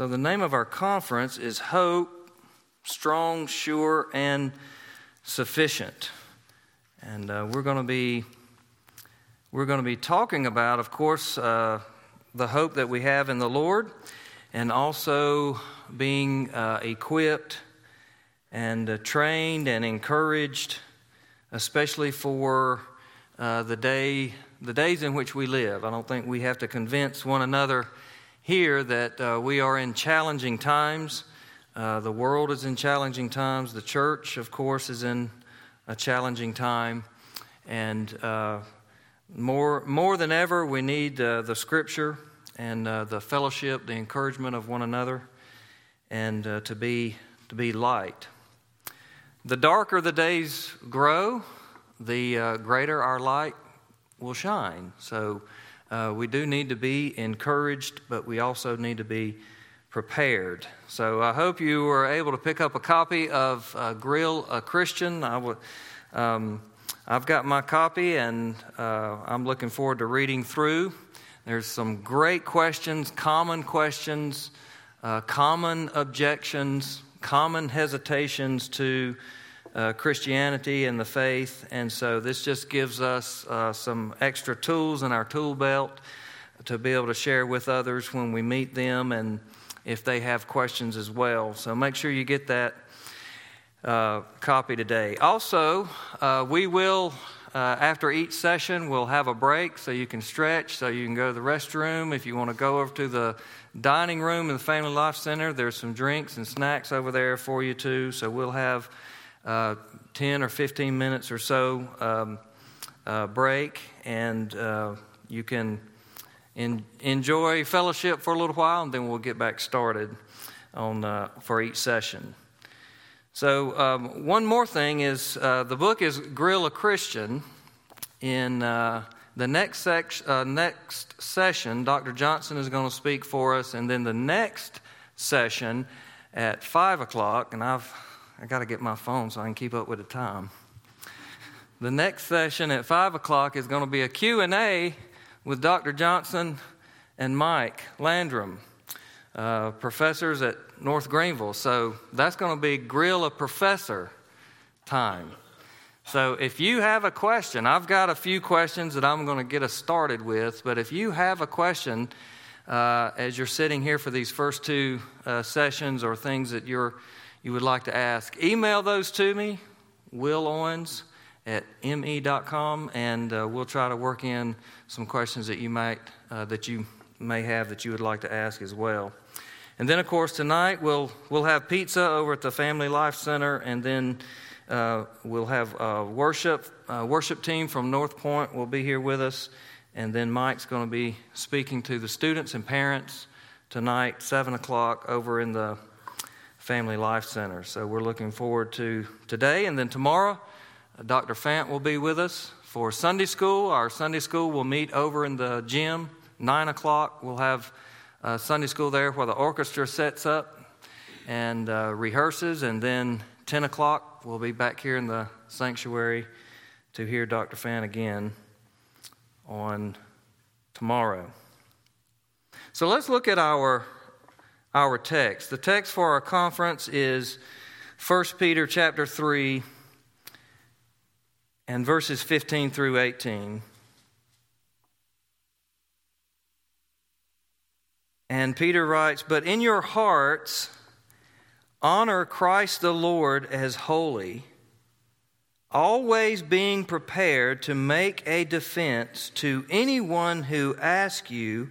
So, the name of our conference is Hope, Strong, Sure, and Sufficient. And uh, we're going to be we're going to be talking about, of course, uh, the hope that we have in the Lord, and also being uh, equipped and uh, trained and encouraged, especially for uh, the day the days in which we live. I don't think we have to convince one another here that uh, we are in challenging times. Uh, the world is in challenging times. The church, of course, is in a challenging time. And uh, more, more than ever, we need uh, the scripture and uh, the fellowship, the encouragement of one another, and uh, to, be, to be light. The darker the days grow, the greater our light will shine. So, uh, we do need to be encouraged, but we also need to be prepared. So I hope you were able to pick up a copy of uh, Grill a Christian. I w- um, I've got my copy, and uh, I'm looking forward to reading through. There's some great questions, common questions, uh, common objections, common hesitations to uh, Christianity and the faith. And so this just gives us uh, some extra tools in our tool belt to be able to share with others when we meet them and if they have questions as well. So make sure you get that uh, copy today. Also, uh, we will. Uh, after each session, we'll have a break so you can stretch, so you can go to the restroom. If you want to go over to the dining room in the Family Life Center, there's some drinks and snacks over there for you too. So we'll have uh, 10 or 15 minutes or so um, uh, break, and uh, you can in, enjoy fellowship for a little while, and then we'll get back started on uh, for each session. So, um, one more thing is uh, the book is Grill a Christian. In uh, the next, sec- next session, Dr. Johnson is going to speak for us, and then the next session at 5 o'clock, and I've I got to get my phone so I can keep up with the time. The next session at 5 o'clock is going to be a Q&A with Dr. Johnson and Mike Landrum, uh, professors at North Greenville. So that's going to be Grill a Professor time. So if you have a question, I've got a few questions that I'm going to get us started with, but if you have a question uh, as you're sitting here for these first two uh, sessions or things that you're you would like to ask, email those to me, Will Owens at me.com, and uh, we'll try to work in some questions that you might uh, that you may have that you would like to ask as well. And then, of course, tonight we'll we'll have pizza over at the Family Life Center, and then uh, we'll have a worship worship team from North Point will be here with us, and then Mike's going to be speaking to the students and parents tonight, seven o'clock, over in the Family Life Center. So we're looking forward to today. And then tomorrow, uh, Dr. Fant will be with us for Sunday school. Our Sunday school will meet over in the gym, 9 o'clock. We'll have uh, Sunday school there where the orchestra sets up and uh, rehearses. And then 10 o'clock, we'll be back here in the sanctuary to hear Dr. Fant again on tomorrow. So let's look at our our text. The text for our conference is 1 Peter chapter 3 and verses 15 through 18. And Peter writes, But in your hearts, honor Christ the Lord as holy, always being prepared to make a defense to anyone who asks you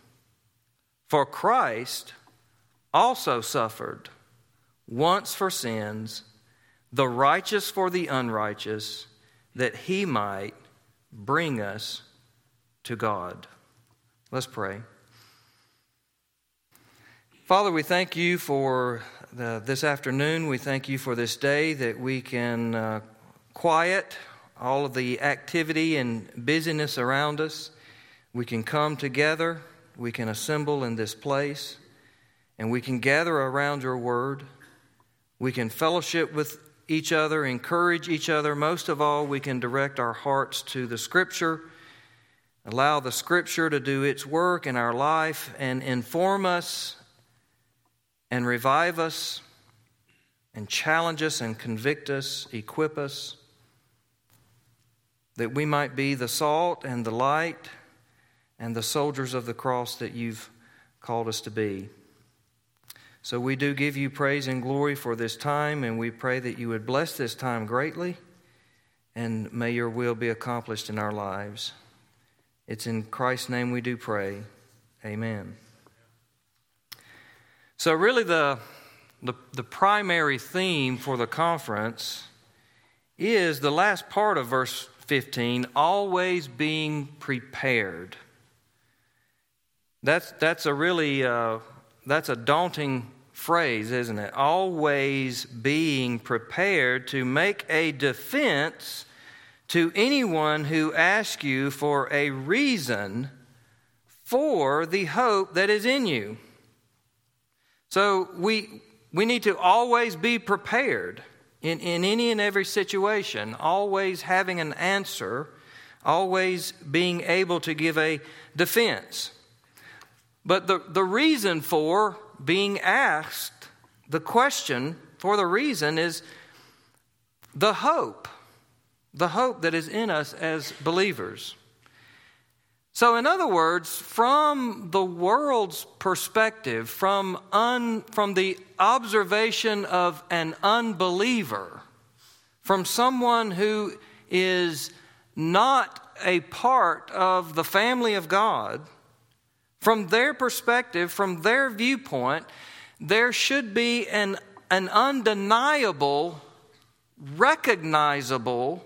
For Christ also suffered once for sins, the righteous for the unrighteous, that he might bring us to God. Let's pray. Father, we thank you for the, this afternoon. We thank you for this day that we can uh, quiet all of the activity and busyness around us. We can come together, we can assemble in this place, and we can gather around your word. We can fellowship with each other, encourage each other. Most of all, we can direct our hearts to the Scripture, allow the Scripture to do its work in our life and inform us and revive us and challenge us and convict us, equip us, that we might be the salt and the light and the soldiers of the cross that you've called us to be. So we do give you praise and glory for this time, and we pray that you would bless this time greatly, and may your will be accomplished in our lives. It's in Christ's name we do pray. Amen. So, really, the, the, the, primary theme for the conference is the last part of verse 15 always being prepared. That's, that's a really uh, that's a daunting phrase, isn't it? Always being prepared to make a defense to anyone who asks you for a reason for the hope that is in you. So we, we need to always be prepared in, in any and every situation, always having an answer, always being able to give a defense. But the, the reason for being asked, the question for the reason is the hope, the hope that is in us as believers. So, in other words, from the world's perspective, from, un, from the observation of an unbeliever, from someone who is not a part of the family of God, from their perspective, from their viewpoint, there should be an, an undeniable, recognizable,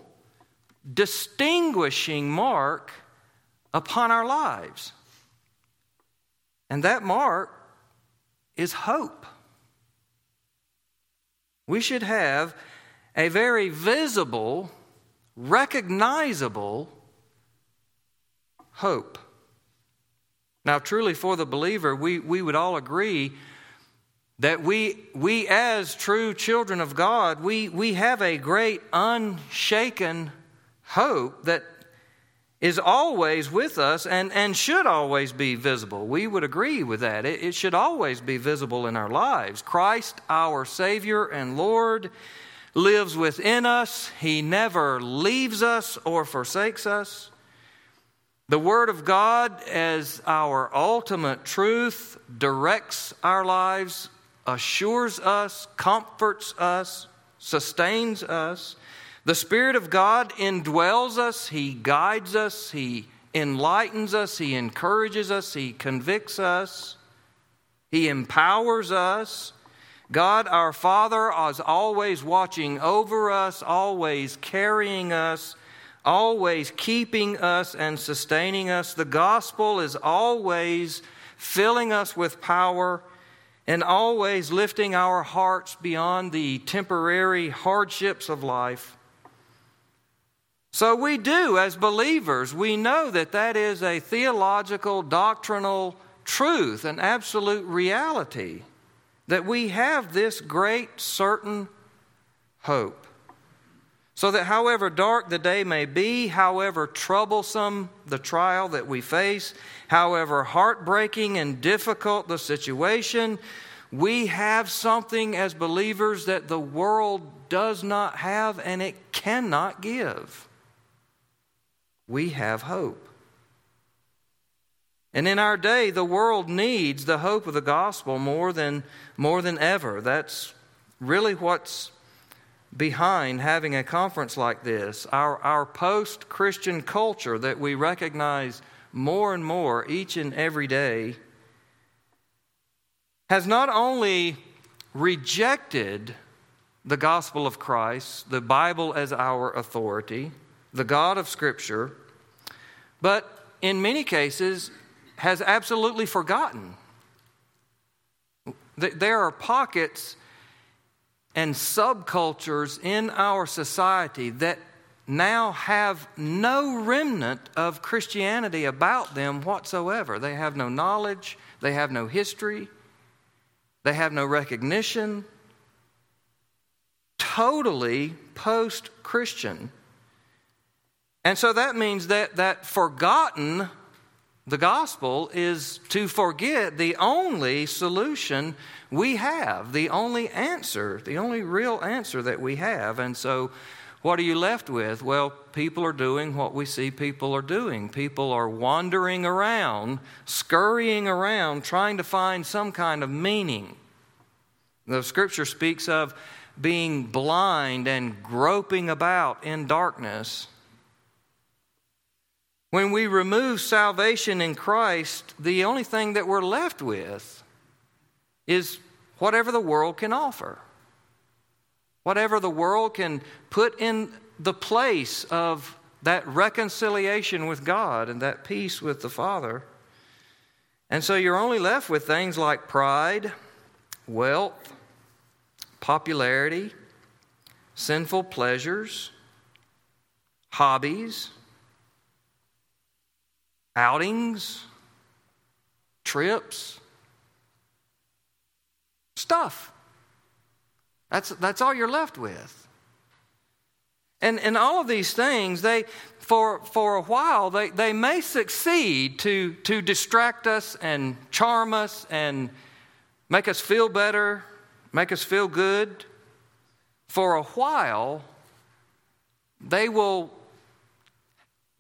distinguishing mark upon our lives. And that mark is hope. We should have a very visible, recognizable hope. Now, truly, for the believer, we, we would all agree that we, we as true children of God, we, we have a great unshaken hope that is always with us and, and should always be visible. We would agree with that. It, it should always be visible in our lives. Christ, our Savior and Lord, lives within us. He never leaves us or forsakes us. The Word of God, as our ultimate truth, directs our lives, assures us, comforts us, sustains us. The Spirit of God indwells us, He guides us, He enlightens us, He encourages us, He convicts us, He empowers us. God our Father is always watching over us, always carrying us, always keeping us and sustaining us. The gospel is always filling us with power and always lifting our hearts beyond the temporary hardships of life. So we do, as believers, we know that that is a theological, doctrinal truth, an absolute reality, that we have this great, certain hope. So that however dark the day may be, however troublesome the trial that we face, however heartbreaking and difficult the situation, we have something as believers that the world does not have and it cannot give we have hope. And in our day, the world needs the hope of the gospel more than, more than ever. That's really what's behind having a conference like this. Our, our post Christian culture that we recognize more and more each and every day has not only rejected the gospel of Christ, the Bible as our authority, the God of Scripture, but in many cases has absolutely forgotten. That there are pockets and subcultures in our society that now have no remnant of Christianity about them whatsoever. They have no knowledge, they have no history, they have no recognition. Totally post Christian. And so that means that, that forgotten the gospel is to forget the only solution we have, the only answer, the only real answer that we have. And so, what are you left with? Well, people are doing what we see people are doing. People are wandering around, scurrying around, trying to find some kind of meaning. The scripture speaks of being blind and groping about in darkness. When we remove salvation in Christ, the only thing that we're left with is whatever the world can offer. Whatever the world can put in the place of that reconciliation with God and that peace with the Father. And so you're only left with things like pride, wealth, popularity, sinful pleasures, hobbies, outings, trips, stuff. That's, that's all you're left with. And, and all of these things, they, for, for a while, they, they may succeed to, to distract us and charm us and make us feel better, make us feel good. For a while, they will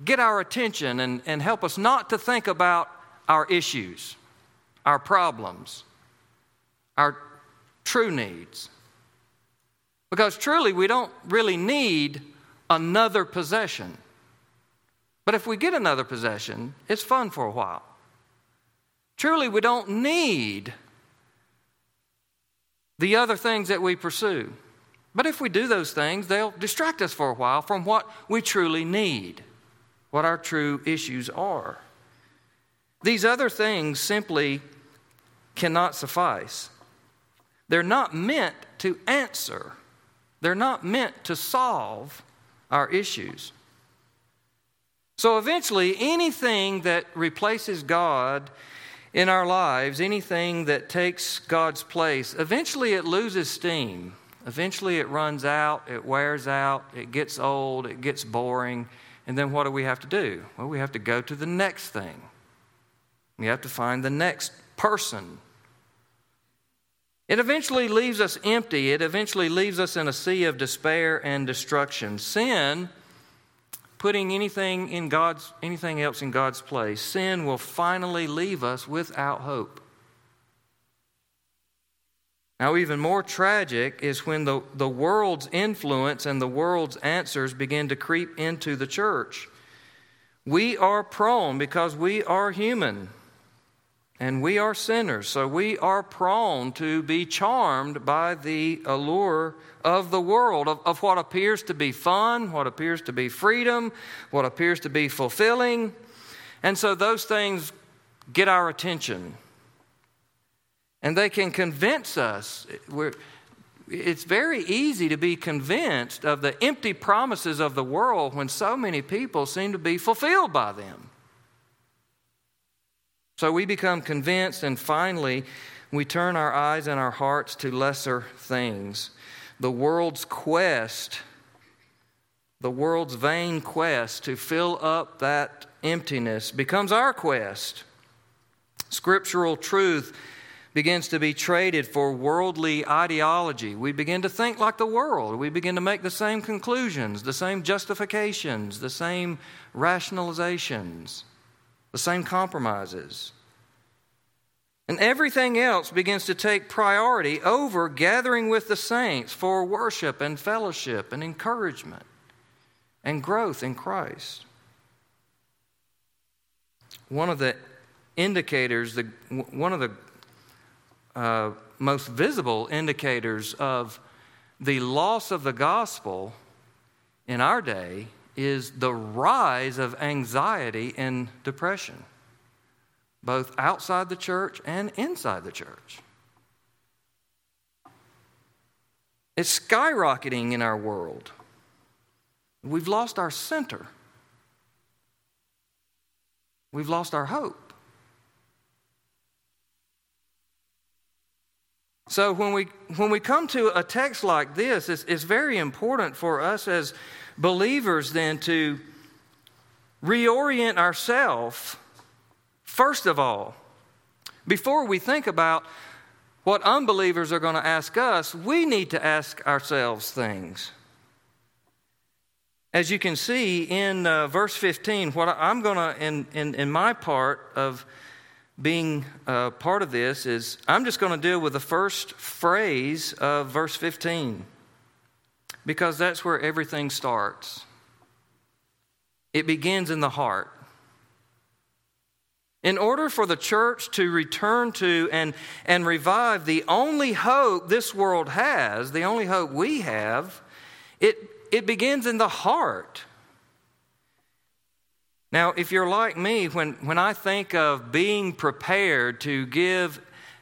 get our attention and, and help us not to think about our issues, our problems, our true needs. Because truly, we don't really need another possession. But if we get another possession, it's fun for a while. Truly, we don't need the other things that we pursue. But if we do those things, they'll distract us for a while from what we truly need what our true issues are. These other things simply cannot suffice. They're not meant to answer, they're not meant to solve our issues. So eventually, anything that replaces God in our lives, anything that takes God's place, eventually it loses steam. Eventually it runs out, it wears out, it gets old, it gets boring, and then what do we have to do? Well, we have to go to the next thing. We have to find the next person. It eventually leaves us empty. It eventually leaves us in a sea of despair and destruction. Sin, putting anything in God's anything else in God's place, sin will finally leave us without hope. Now, even more tragic is when the, the world's influence and the world's answers begin to creep into the church. We are prone because we are human and we are sinners, so we are prone to be charmed by the allure of the world, of, of what appears to be fun, what appears to be freedom, what appears to be fulfilling. And so those things get our attention. And they can convince us. We're, it's very easy to be convinced of the empty promises of the world when so many people seem to be fulfilled by them. So we become convinced, and finally, we turn our eyes and our hearts to lesser things. The world's quest, the world's vain quest to fill up that emptiness, becomes our quest. Scriptural truth begins to be traded for worldly ideology. We begin to think like the world. We begin to make the same conclusions, the same justifications, the same rationalizations, the same compromises. And everything else begins to take priority over gathering with the saints for worship and fellowship and encouragement and growth in Christ. One of the indicators, the, one of the uh, most visible indicators of the loss of the gospel in our day is the rise of anxiety and depression, both outside the church and inside the church. It's skyrocketing in our world. We've lost our center. We've lost our hope. So when we when we come to a text like this, it's, it's very important for us as believers then to reorient ourselves first of all before we think about what unbelievers are going to ask us, we need to ask ourselves things. As you can see in uh, verse 15, what I'm going to, in, in, in my part of being uh, part of this is I'm just going to deal with the first phrase of verse 15 because that's where everything starts. It begins in the heart. In order for the church to return to and, and revive the only hope this world has, the only hope we have, it, it begins in the heart. Now, if you're like me, when, when I think of being prepared to give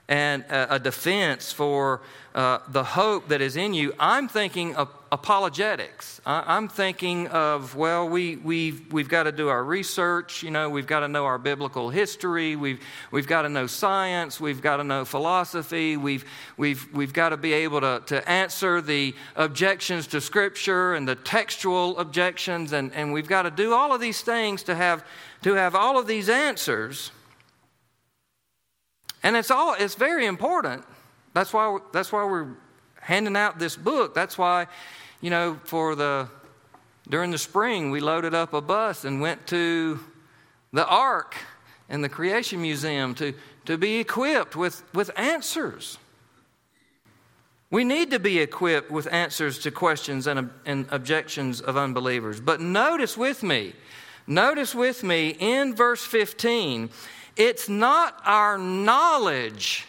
an, a, a defense for uh, the hope that is in you, I'm thinking of apologetics. I, am thinking of, well, we, we've, we've got to do our research, you know, we've got to know our biblical history, we've, we've got to know science, we've got to know philosophy, we've, we've, we've got to be able to, to answer the objections to Scripture and the textual objections, and, and we've got to do all of these things to have, to have all of these answers. And it's all it's very important. That's why that's why we're handing out this book. That's why you know, for the during the spring, we loaded up a bus and went to the Ark and the Creation Museum to, to be equipped with, with answers. We need to be equipped with answers to questions and, and objections of unbelievers. But notice with me, notice with me in verse 15, it's not our knowledge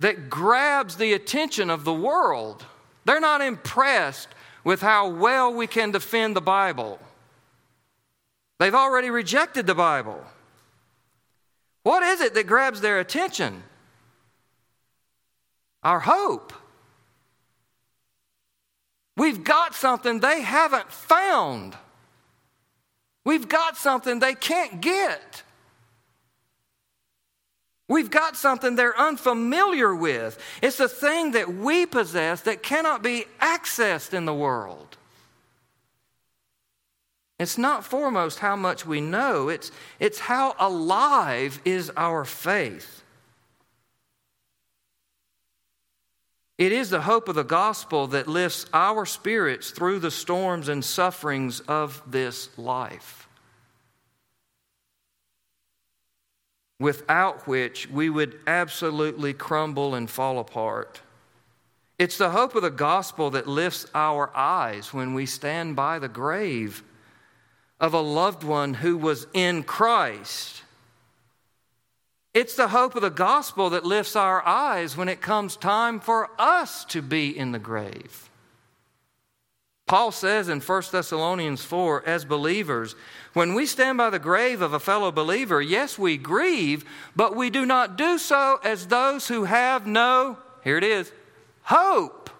that grabs the attention of the world. They're not impressed with how well we can defend the Bible. They've already rejected the Bible. What is it that grabs their attention? Our hope. We've got something they haven't found. We've got something they can't get. We've got something they're unfamiliar with. It's a thing that we possess that cannot be accessed in the world. It's not foremost how much we know, it's, it's how alive is our faith. It is the hope of the gospel that lifts our spirits through the storms and sufferings of this life. Without which we would absolutely crumble and fall apart. It's the hope of the gospel that lifts our eyes when we stand by the grave of a loved one who was in Christ. It's the hope of the gospel that lifts our eyes when it comes time for us to be in the grave. Paul says in 1 Thessalonians 4 as believers, when we stand by the grave of a fellow believer, yes, we grieve, but we do not do so as those who have no, here it is, hope.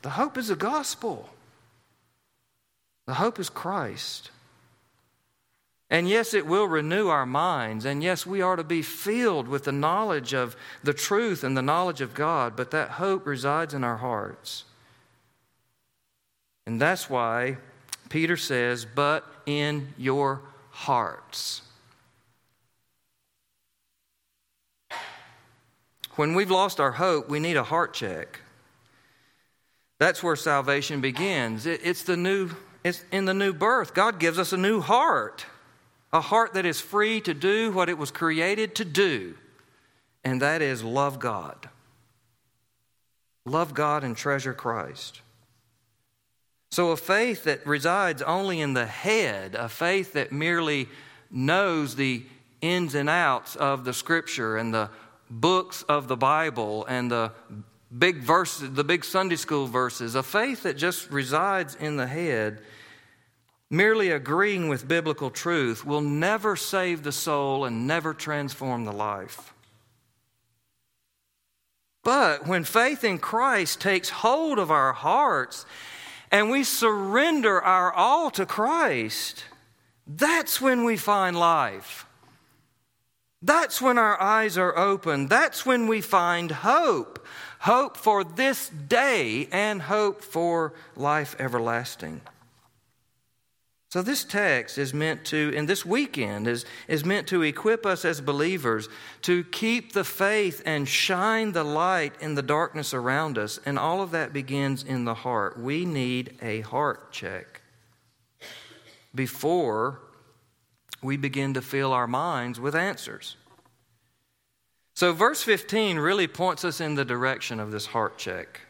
The hope is the gospel, the hope is Christ. And yes, it will renew our minds. And yes, we are to be filled with the knowledge of the truth and the knowledge of God, but that hope resides in our hearts. And that's why Peter says, but in your hearts. When we've lost our hope, we need a heart check. That's where salvation begins. It's the new, it's in the new birth. God gives us a new heart a heart that is free to do what it was created to do, and that is love God. Love God and treasure Christ. So, a faith that resides only in the head, a faith that merely knows the ins and outs of the scripture and the books of the Bible and the big verses, the big Sunday school verses, a faith that just resides in the head merely agreeing with biblical truth will never save the soul and never transform the life. But when faith in Christ takes hold of our hearts and we surrender our all to Christ, that's when we find life. That's when our eyes are open. That's when we find hope. Hope for this day and hope for life everlasting. So, this text is meant to, and this weekend is, is meant to equip us as believers to keep the faith and shine the light in the darkness around us. And all of that begins in the heart. We need a heart check before we begin to fill our minds with answers. So, verse 15 really points us in the direction of this heart check.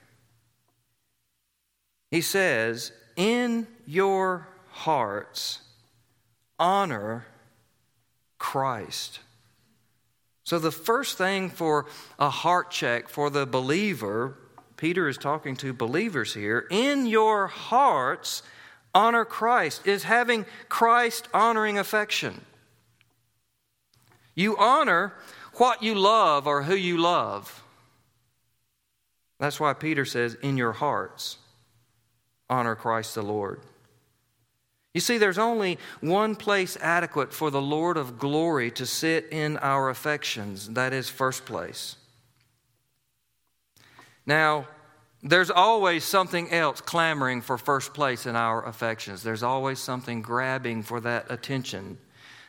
He says, In your hearts honor Christ. So, the first thing for a heart check for the believer, Peter is talking to believers here, in your hearts, honor Christ, is having Christ honoring affection. You honor what you love or who you love. That's why Peter says, in your hearts, honor Christ the Lord. You see, there's only one place adequate for the Lord of glory to sit in our affections. That is first place. Now, there's always something else clamoring for first place in our affections. There's always something grabbing for that attention.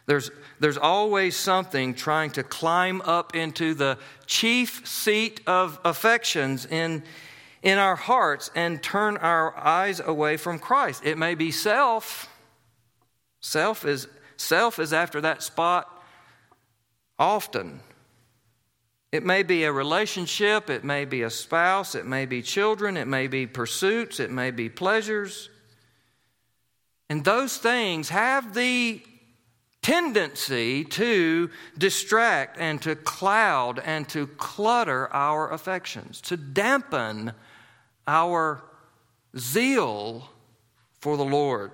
There's, there's always something trying to climb up into the chief seat of affections in, in our hearts and turn our eyes away from Christ. It may be self. Self is, self is after that spot often. It may be a relationship, it may be a spouse, it may be children, it may be pursuits, it may be pleasures. And those things have the tendency to distract and to cloud and to clutter our affections, to dampen our zeal for the Lord.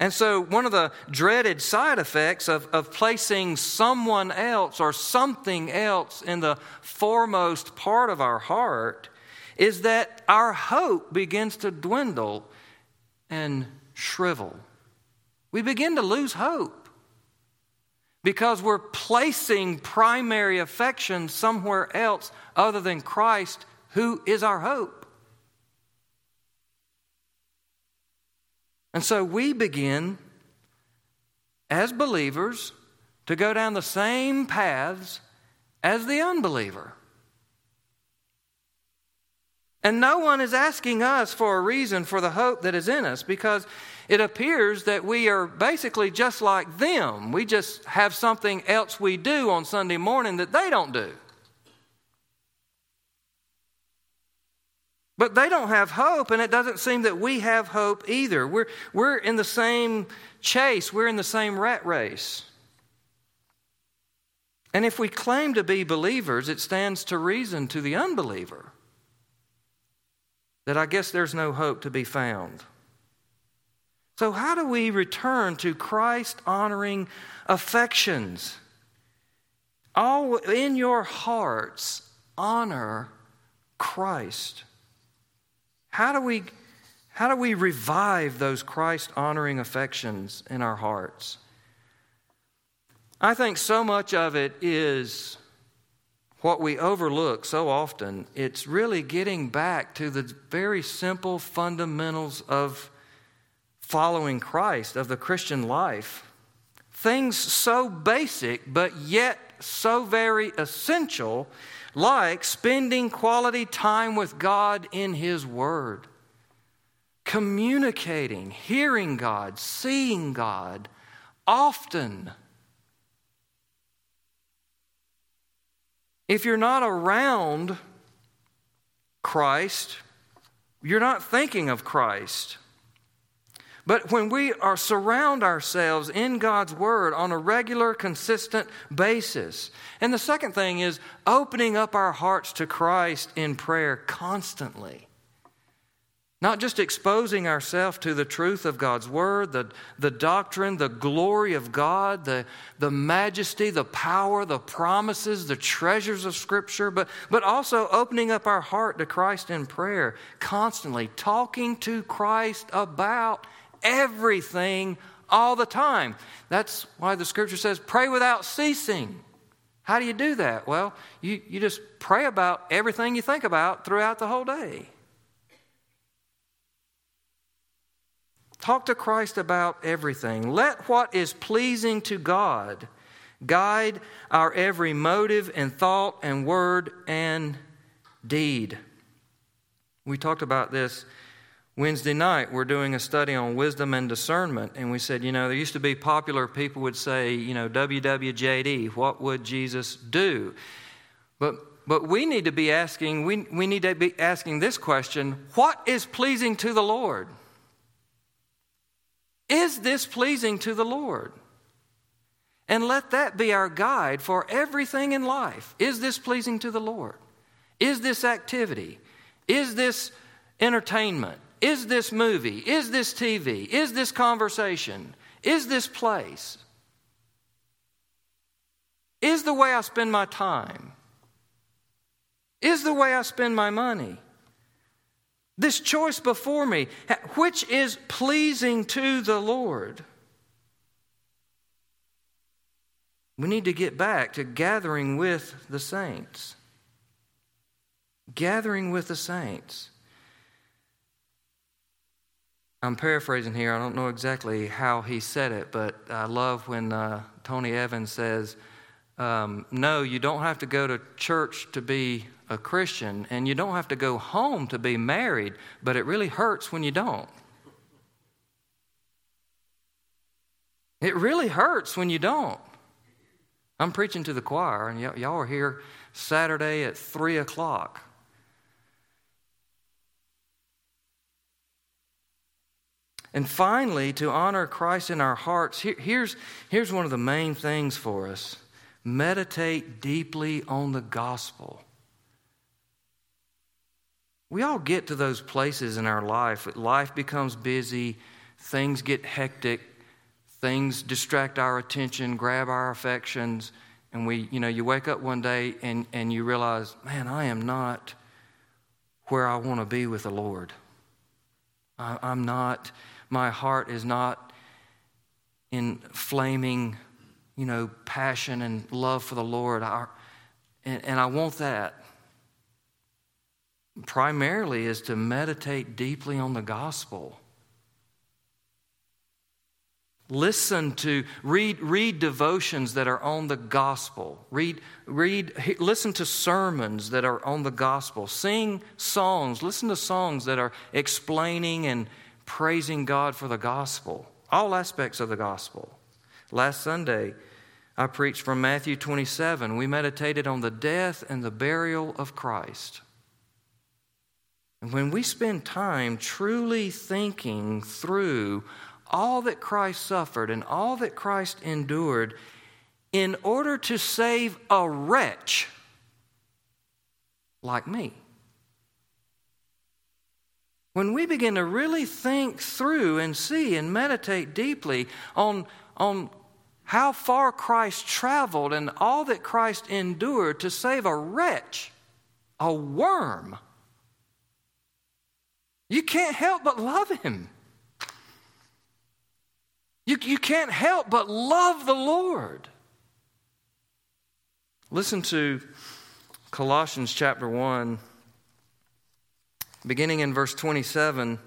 And so, one of the dreaded side effects of, of placing someone else or something else in the foremost part of our heart is that our hope begins to dwindle and shrivel. We begin to lose hope because we're placing primary affection somewhere else other than Christ, who is our hope. And so we begin, as believers, to go down the same paths as the unbeliever. And no one is asking us for a reason for the hope that is in us because it appears that we are basically just like them. We just have something else we do on Sunday morning that they don't do. But they don't have hope, and it doesn't seem that we have hope either. We're, we're in the same chase, we're in the same rat race. And if we claim to be believers, it stands to reason to the unbeliever that I guess there's no hope to be found. So, how do we return to Christ honoring affections? All in your hearts, honor Christ. How do we, how do we revive those Christ honoring affections in our hearts? I think so much of it is what we overlook so often. It's really getting back to the very simple fundamentals of following Christ, of the Christian life. Things so basic, but yet so very essential like spending quality time with God in His Word, communicating, hearing God, seeing God often. If you're not around Christ, you're not thinking of Christ. But when we are surround ourselves in God's Word on a regular, consistent basis, and the second thing is opening up our hearts to Christ in prayer constantly. Not just exposing ourselves to the truth of God's Word, the, the doctrine, the glory of God, the, the majesty, the power, the promises, the treasures of Scripture, but, but also opening up our heart to Christ in prayer, constantly talking to Christ about everything all the time. That's why the Scripture says, pray without ceasing. How do you do that? Well, you, you just pray about everything you think about throughout the whole day. Talk to Christ about everything. Let what is pleasing to God guide our every motive and thought and word and deed. We talked about this Wednesday night. We're doing a study on wisdom and discernment, and we said, you know, there used to be popular people would say, you know, WWJD, what would Jesus do? But but we need to be asking, we, we need to be asking this question what is pleasing to the Lord? Is this pleasing to the Lord? And let that be our guide for everything in life. Is this pleasing to the Lord? Is this activity? Is this entertainment? Is this movie? Is this TV? Is this conversation? Is this place? Is the way I spend my time? Is the way I spend my money? This choice before me, which is pleasing to the Lord? We need to get back to gathering with the saints. Gathering with the saints. I'm paraphrasing here. I don't know exactly how he said it, but I love when uh, Tony Evans says, um, No, you don't have to go to church to be a Christian, and you don't have to go home to be married, but it really hurts when you don't. It really hurts when you don't. I'm preaching to the choir, and y- y'all are here Saturday at 3 o'clock. And finally, to honor Christ in our hearts, here, here's, here's one of the main things for us meditate deeply on the gospel. We all get to those places in our life. Life becomes busy, things get hectic, things distract our attention, grab our affections, and we, you know, you wake up one day and, and you realize, man, I am not where I want to be with the Lord. I, I'm not, my heart is not in flaming, you know, passion and love for the Lord. I, and, and I want that primarily is to meditate deeply on the gospel. Listen to, read, read devotions that are on the gospel. Read, read, listen to sermons that are on the gospel. Sing songs. Listen to songs that are explaining and praising God for the gospel. All aspects of the gospel. Last Sunday, I preached from Matthew 27. We meditated on the death and the burial of Christ. And when we spend time truly thinking through all that Christ suffered and all that Christ endured in order to save a wretch like me, when we begin to really think through and see and meditate deeply on, on how far Christ traveled and all that Christ endured to save a wretch, a worm, you can't help but love him. You, you can't help but love the Lord. Listen to Colossians chapter 1, beginning in verse 27.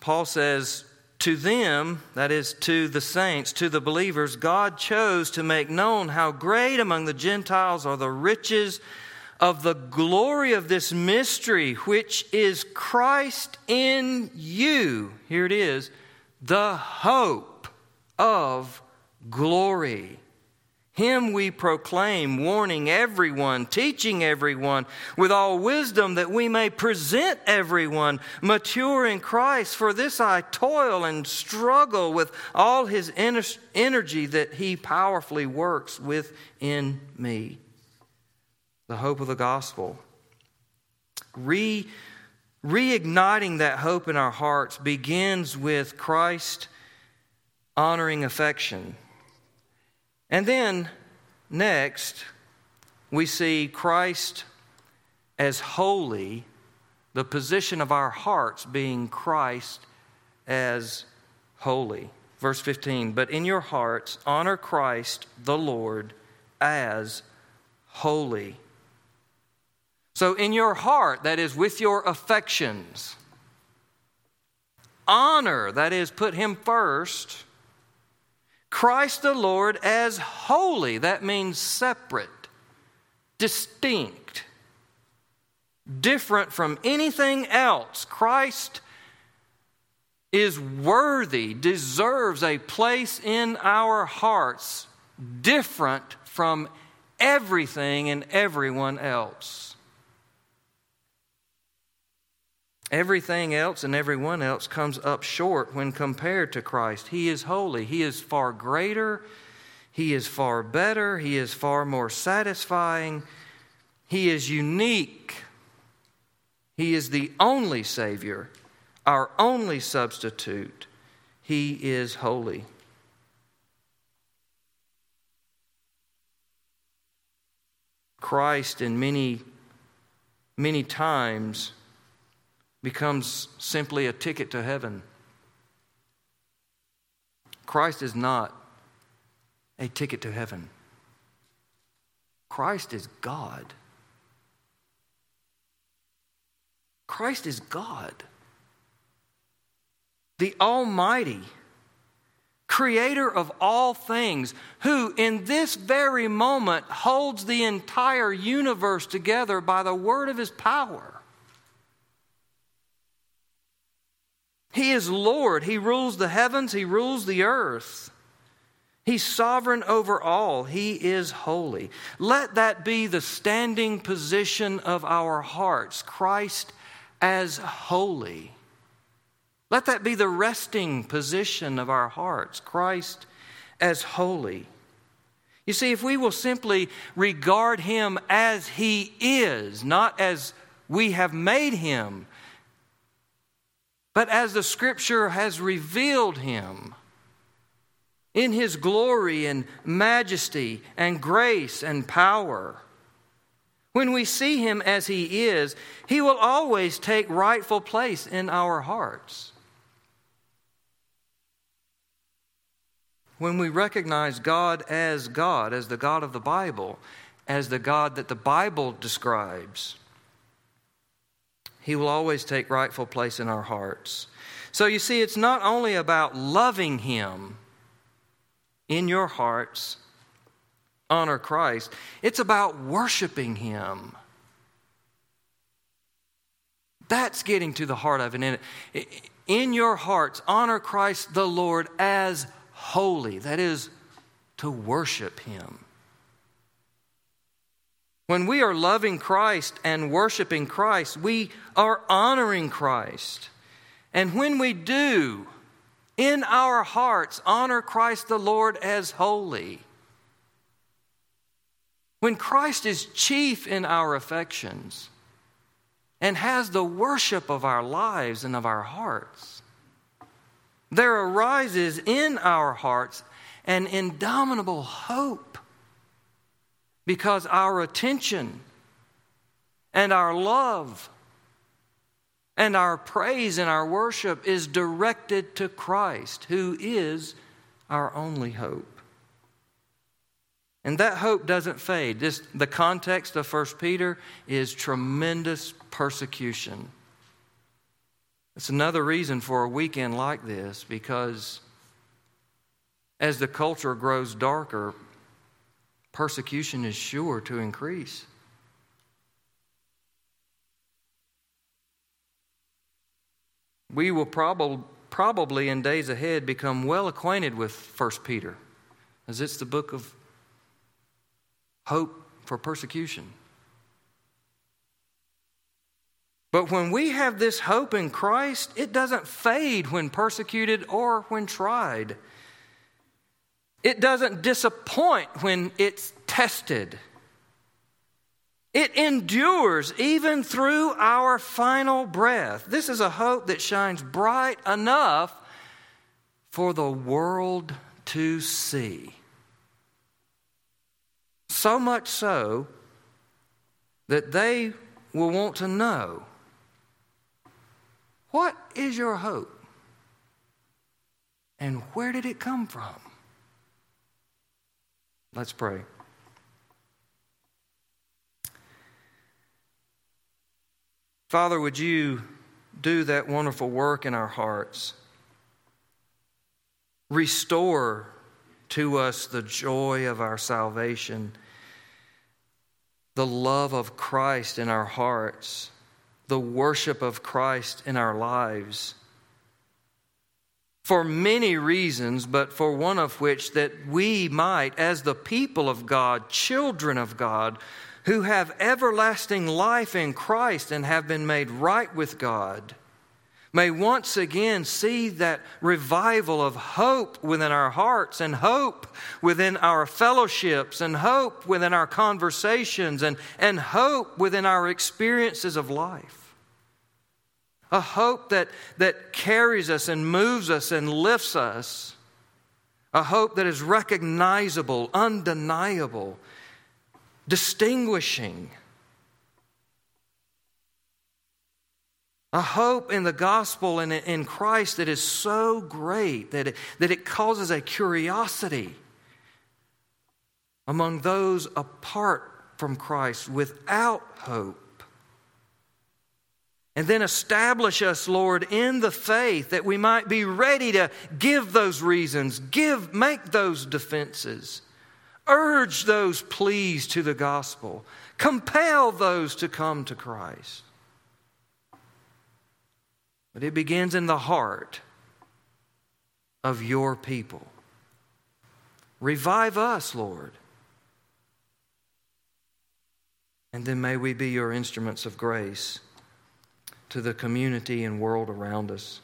Paul says, To them, that is, to the saints, to the believers, God chose to make known how great among the Gentiles are the riches of the glory of this mystery, which is Christ in you. Here it is the hope of glory. Him we proclaim, warning everyone, teaching everyone with all wisdom that we may present everyone mature in Christ. For this I toil and struggle with all his energy that he powerfully works within me the hope of the gospel. re, reigniting that hope in our hearts begins with Christ honoring affection. And then, next, we see Christ as holy, the position of our hearts being Christ as holy. Verse 15, but in your hearts honor Christ the Lord as holy. So, in your heart, that is, with your affections, honor, that is, put Him first, Christ the Lord as holy, that means separate, distinct, different from anything else. Christ is worthy, deserves a place in our hearts different from everything and everyone else. Everything else and everyone else comes up short when compared to Christ. He is holy, He is far greater, He is far better, He is far more satisfying, He is unique. He is the only Savior, our only substitute. He is holy. Christ, in many, many times, becomes simply a ticket to heaven. Christ is not a ticket to heaven. Christ is God. Christ is God, the Almighty, creator of all things, who in this very moment holds the entire universe together by the word of his power. He is Lord. He rules the heavens, He rules the earth. He's sovereign over all. He is holy. Let that be the standing position of our hearts Christ as holy. Let that be the resting position of our hearts Christ as holy. You see, if we will simply regard Him as He is, not as we have made Him, but as the scripture has revealed him in his glory and majesty and grace and power. When we see him as he is, he will always take rightful place in our hearts. When we recognize God as God, as the God of the Bible, as the God that the Bible describes, he will always take rightful place in our hearts. So you see, it's not only about loving Him in your hearts, honor Christ, it's about worshiping Him. That's getting to the heart of it. In your hearts, honor Christ the Lord as holy. That is, to worship Him. When we are loving Christ and worshiping Christ, we are honoring Christ. And when we do, in our hearts, honor Christ the Lord as holy, when Christ is chief in our affections and has the worship of our lives and of our hearts, there arises in our hearts an indomitable hope because our attention and our love and our praise and our worship is directed to Christ, who is our only hope. And that hope doesn't fade. This, the context of 1 Peter is tremendous persecution. It's another reason for a weekend like this because as the culture grows darker, persecution is sure to increase. We will prob- probably in days ahead become well acquainted with 1 Peter, as it's the book of hope for persecution. But when we have this hope in Christ, it doesn't fade when persecuted or when tried. It doesn't disappoint when it's tested. It endures even through our final breath. This is a hope that shines bright enough for the world to see. So much so that they will want to know what is your hope? And where did it come from? Let's pray. Father, would you do that wonderful work in our hearts? Restore to us the joy of our salvation, the love of Christ in our hearts, the worship of Christ in our lives. For many reasons, but for one of which that we might, as the people of God, children of God, who have everlasting life in Christ and have been made right with God, may once again see that revival of hope within our hearts and hope within our fellowships and hope within our conversations and, and hope within our experiences of life. A hope that, that carries us and moves us and lifts us. A hope that is recognizable, undeniable, distinguishing. A hope in the gospel and in Christ that is so great that it, that it causes a curiosity among those apart from Christ without hope. And then establish us, Lord, in the faith that we might be ready to give those reasons, give, make those defenses. Urge those pleas to the gospel. Compel those to come to Christ. But it begins in the heart of your people. Revive us, Lord. And then may we be your instruments of grace to the community and world around us.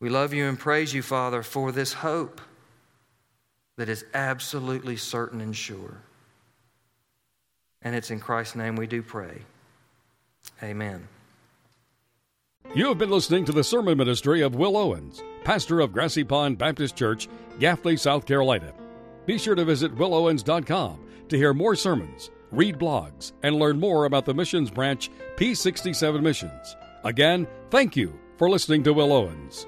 We love you and praise you, Father, for this hope that is absolutely certain and sure. And it's in Christ's name we do pray. Amen. You have been listening to the sermon ministry of Will Owens, pastor of Grassy Pond Baptist Church, Gaffney, South Carolina. Be sure to visit willowens.com to hear more sermons, read blogs, and learn more about the missions branch P67 Missions. Again, thank you for listening to Will Owens.